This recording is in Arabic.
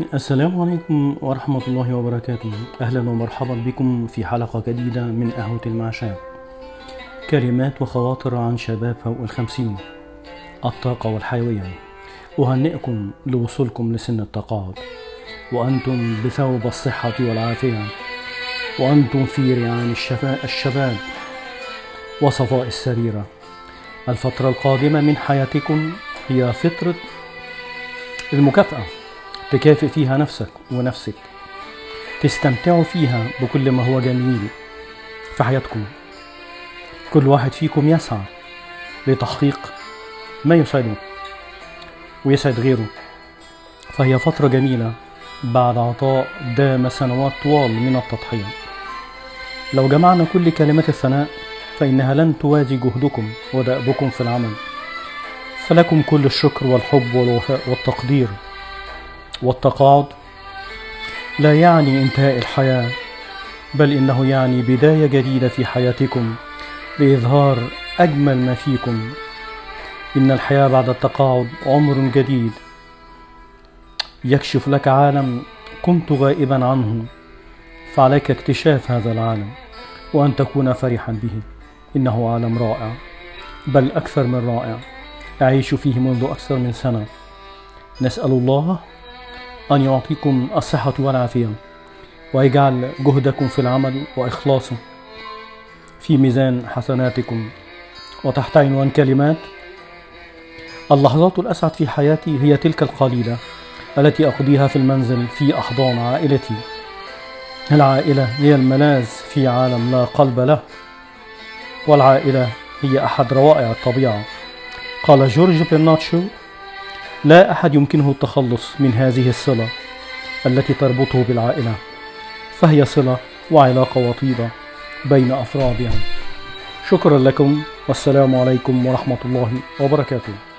السلام عليكم ورحمة الله وبركاته. أهلا ومرحبا بكم في حلقة جديدة من قهوة المعشاء كلمات وخواطر عن شباب فوق الخمسين. الطاقة والحيوية. أهنئكم لوصولكم لسن التقاعد وأنتم بثوب الصحة والعافية. وأنتم في ريعان الشباب. وصفاء السريرة الفترة القادمة من حياتكم هي فترة المكافأة. تكافئ فيها نفسك ونفسك. تستمتعوا فيها بكل ما هو جميل. في حياتكم كل واحد فيكم يسعى لتحقيق ما يسعده ويسعد غيره. فهي فترة جميلة بعد عطاء دام سنوات طوال من التضحية. لو جمعنا كل كلمات الثناء فإنها لن توازي جهدكم ودأبكم في العمل. فلكم كل الشكر والحب والوفاء والتقدير. والتقاعد لا يعني انتهاء الحياة بل إنه يعني بداية جديدة في حياتكم لإظهار أجمل ما فيكم. إن الحياة بعد التقاعد عمر جديد. يكشف لك عالم كنت غائبا عنه فعليك اكتشاف هذا العالم وأن تكون فرحا به. إنه عالم رائع بل أكثر من رائع. أعيش فيه منذ أكثر من سنة. نسأل الله أن يعطيكم الصحة والعافية. ويجعل جهدكم في العمل وإخلاصه في ميزان حسناتكم. وتحت عنوان كلمات اللحظات الأسعد في حياتي هي تلك القليلة التي أقضيها في المنزل في أحضان عائلتي. العائلة هي الملاذ في عالم لا قلب له والعائلة هي أحد روائع الطبيعة. قال جورج برناتشو لا أحد يمكنه التخلص من هذه الصلة التي تربطه بالعائلة فهي صلة وعلاقة وطيدة بين أفرادها. شكرا لكم والسلام عليكم ورحمة الله وبركاته.